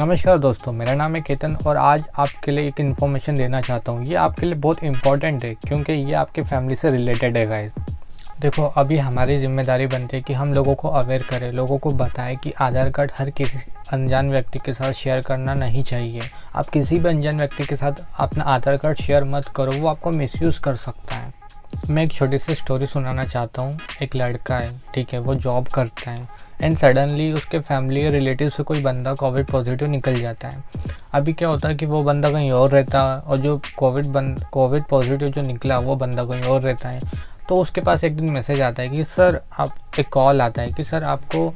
नमस्कार दोस्तों, मेरा नाम है केतन और आज आपके लिए एक इन्फॉर्मेशन देना चाहता हूँ। ये आपके लिए बहुत इंपॉर्टेंट है, क्योंकि ये आपके फैमिली से रिलेटेड है गाइस देखो, अभी हमारी ज़िम्मेदारी बनती है कि हम लोगों को अवेयर करें, लोगों को बताएँ कि आधार कार्ड हर किसी अनजान व्यक्ति के साथ शेयर करना नहीं चाहिए। आप किसी भी अनजान व्यक्ति के साथ अपना आधार कार्ड शेयर मत करो, वो आपको मिसयूज़ कर सकता है। मैं एक छोटी सी स्टोरी सुनाना चाहता हूँ। एक लड़का है, ठीक है, वो जॉब करता है। एंड सडनली उसके फैमिली या रिलेटिव से कोई बंदा कोविड पॉजिटिव निकल जाता है। अभी क्या होता है कि वो बंदा कहीं और रहता है और जो कोविड बंद कोविड पॉजिटिव जो निकला, वो बंदा कहीं और रहता है। तो उसके पास एक दिन मैसेज आता है कि सर आप, एक कॉल आता है कि सर आपको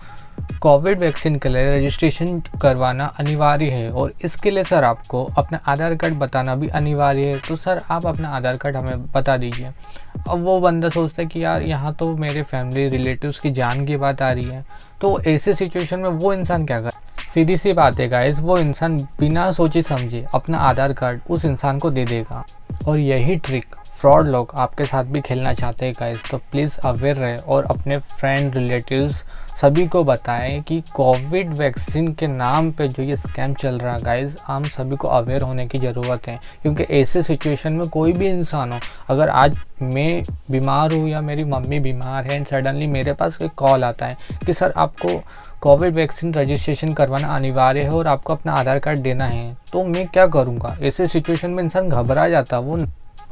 कोविड वैक्सीन के लिए रजिस्ट्रेशन करवाना अनिवार्य है और इसके लिए सर आपको अपना आधार कार्ड बताना भी अनिवार्य है। तो सर आप अपना आधार कार्ड हमें बता दीजिए। अब वो बंदा सोचता है कि यार यहाँ तो मेरे फैमिली, रिलेटिव्स की जान की बात आ रही है। तो ऐसे सिचुएशन में वो इंसान क्या करे सीधी सी बात है गाइस वो इंसान बिना सोचे समझे अपना आधार कार्ड उस इंसान को दे देगा। और यही ट्रिक फ्रॉड लोग आपके साथ भी खेलना चाहते हैं गाइस तो प्लीज़ अवेयर रहे और अपने फ्रेंड रिलेटिव्स सभी को बताएँ कि कोविड वैक्सीन के नाम पे जो ये स्कैम चल रहा है गाइस हम सभी को अवेयर होने की ज़रूरत है, क्योंकि ऐसे सिचुएशन में कोई भी इंसान हो, अगर आज मैं बीमार हूँ या मेरी मम्मी बीमार है एंड सडनली मेरे पास एक कॉल आता है कि सर, आपको कोविड वैक्सीन रजिस्ट्रेशन करवाना अनिवार्य है और आपको अपना आधार कार्ड देना है तो मैं क्या करूँगा? ऐसे सिचुएशन में इंसान घबरा जाता है, वो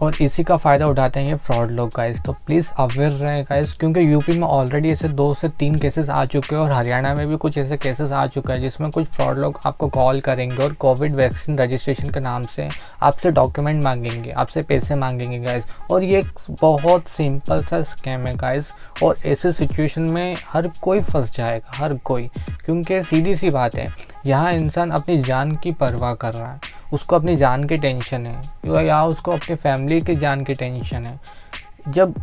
और इसी का फ़ायदा उठाते हैं ये फ्रॉड लोग गाइस तो प्लीज़ अवेयर रहें गाइस क्योंकि यूपी में ऑलरेडी ऐसे दो से तीन केसेस आ चुके हैं और हरियाणा में भी कुछ ऐसे केसेस आ चुके हैं जिसमें कुछ फ्रॉड लोग आपको कॉल करेंगे और कोविड वैक्सीन रजिस्ट्रेशन के नाम से आपसे डॉक्यूमेंट मांगेंगे, आपसे पैसे मांगेंगे गाइस और ये एक बहुत सिंपल सा स्कैम है गाइस और ऐसे सिचुएशन में हर कोई फंस जाएगा, हर कोई. क्योंकि सीधी सी बात है, यहाँ इंसान अपनी जान की परवाह कर रहा है। उसको अपनी जान की टेंशन है, या उसको अपनी फैमिली की जान की टेंशन है। जब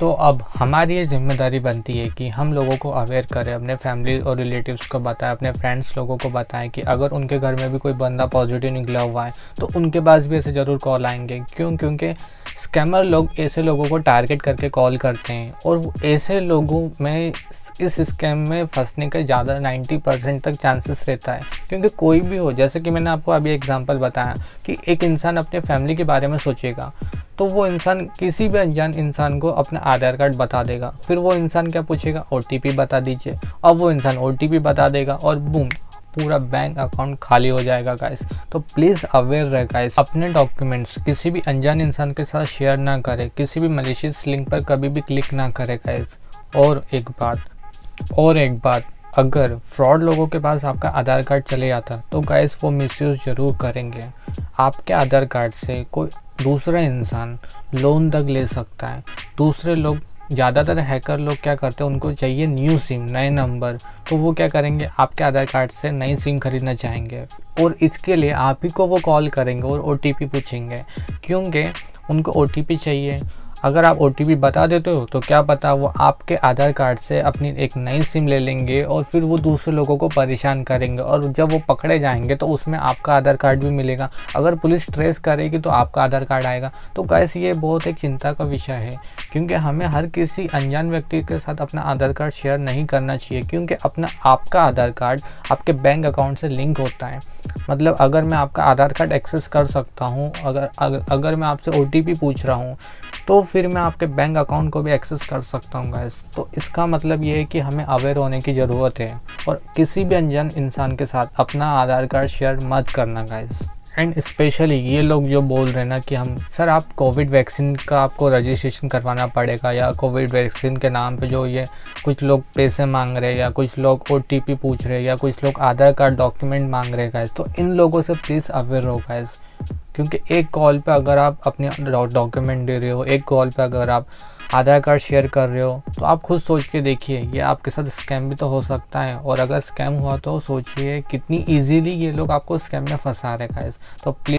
तो अब हमारी ये ज़िम्मेदारी बनती है कि हम लोगों को अवेयर करें, अपने फैमिली और रिलेटिव्स को बताएँ, अपने फ्रेंड्स लोगों को बताएँ कि अगर उनके घर में भी कोई बंदा पॉजिटिव निकला हुआ है तो उनके पास भी ऐसे ज़रूर कॉल आएँगे। क्यों? क्योंकि स्कैमर लोग ऐसे लोगों को टारगेट करके कॉल करते हैं और ऐसे लोगों में इस स्कैम में फंसने का ज़्यादा 90 परसेंट तक चांसेस रहता है। क्योंकि कोई भी हो, जैसे कि मैंने आपको अभी एग्जांपल बताया कि एक इंसान अपने फैमिली के बारे में सोचेगा तो वो इंसान, किसी भी अनजान इंसान को अपना आधार कार्ड बता देगा। फिर वो इंसान क्या पूछेगा? ओटीपी बता दीजिए। अब वो इंसान ओटीपी बता देगा और बूम पूरा बैंक अकाउंट खाली हो जाएगा गाइस तो प्लीज़ अवेयर रहे गाइस अपने डॉक्यूमेंट्स किसी भी अनजान इंसान के साथ शेयर ना करें. किसी भी मलेशियस लिंक पर कभी भी क्लिक ना करें गाइस और एक बात, और एक बात. अगर फ्रॉड लोगों के पास आपका आधार कार्ड चले जाता तो गाइस वो मिसयूज़ ज़रूर करेंगे. आपके आधार कार्ड से कोई दूसरा इंसान लोन तक ले सकता है. दूसरे लोग ज़्यादातर हैकर लोग क्या करते हैं, उनको चाहिए न्यू सिम नए नंबर तो वो क्या करेंगे, आपके आधार कार्ड से नई सिम खरीदना चाहेंगे। और इसके लिए आप ही को वो कॉल करेंगे और ओटीपी पूछेंगे। क्योंकि उनको ओटीपी चाहिए अगर आप ओटीपी बता देते हो तो क्या पता वो आपके आधार कार्ड से अपनी एक नई सिम ले लेंगे और फिर वो दूसरे लोगों को परेशान करेंगे और जब वो पकड़े जाएँगे तो उसमें आपका आधार कार्ड भी मिलेगा। अगर पुलिस ट्रेस करेगी तो आपका आधार कार्ड आएगा। तो कैसे ये बहुत एक चिंता का विषय है क्योंकि हमें हर किसी अनजान व्यक्ति के साथ अपना आधार कार्ड शेयर नहीं करना चाहिए क्योंकि अपना आपका आधार कार्ड आपके बैंक अकाउंट से लिंक होता है। मतलब अगर मैं आपका आधार कार्ड एक्सेस कर सकता हूँ अगर अगर, अगर मैं आपसे ओटीपी पूछ रहा हूँ तो फिर मैं आपके बैंक अकाउंट को भी एक्सेस कर सकता हूँ गैस तो इसका मतलब ये है कि हमें अवेयर होने की ज़रूरत है और किसी भी अनजान इंसान के साथ अपना आधार कार्ड शेयर मत करना गैस एंड स्पेशली ये लोग जो बोल रहे हैं ना कि हम सर आप कोविड वैक्सीन का आपको रजिस्ट्रेशन करवाना पड़ेगा या कोविड वैक्सीन के नाम पे जो ये कुछ लोग पैसे मांग रहे हैं या कुछ लोग ओटीपी पूछ रहे हैं या कुछ लोग आधार कार्ड डॉक्यूमेंट मांग रहे हैं तो इन लोगों से प्लीज़ अवेयर हो गैस क्योंकि एक कॉल पे अगर आप अपने डॉक्यूमेंट दे रहे हो, एक कॉल पे अगर आप आधार कार्ड शेयर कर रहे हो तो आप खुद सोच के देखिए, ये आपके साथ स्कैम भी तो हो सकता है। और अगर स्कैम हुआ तो सोचिए कितनी इजीली ये लोग आपको स्कैम में फंसा रहे हैं तो प्लीज़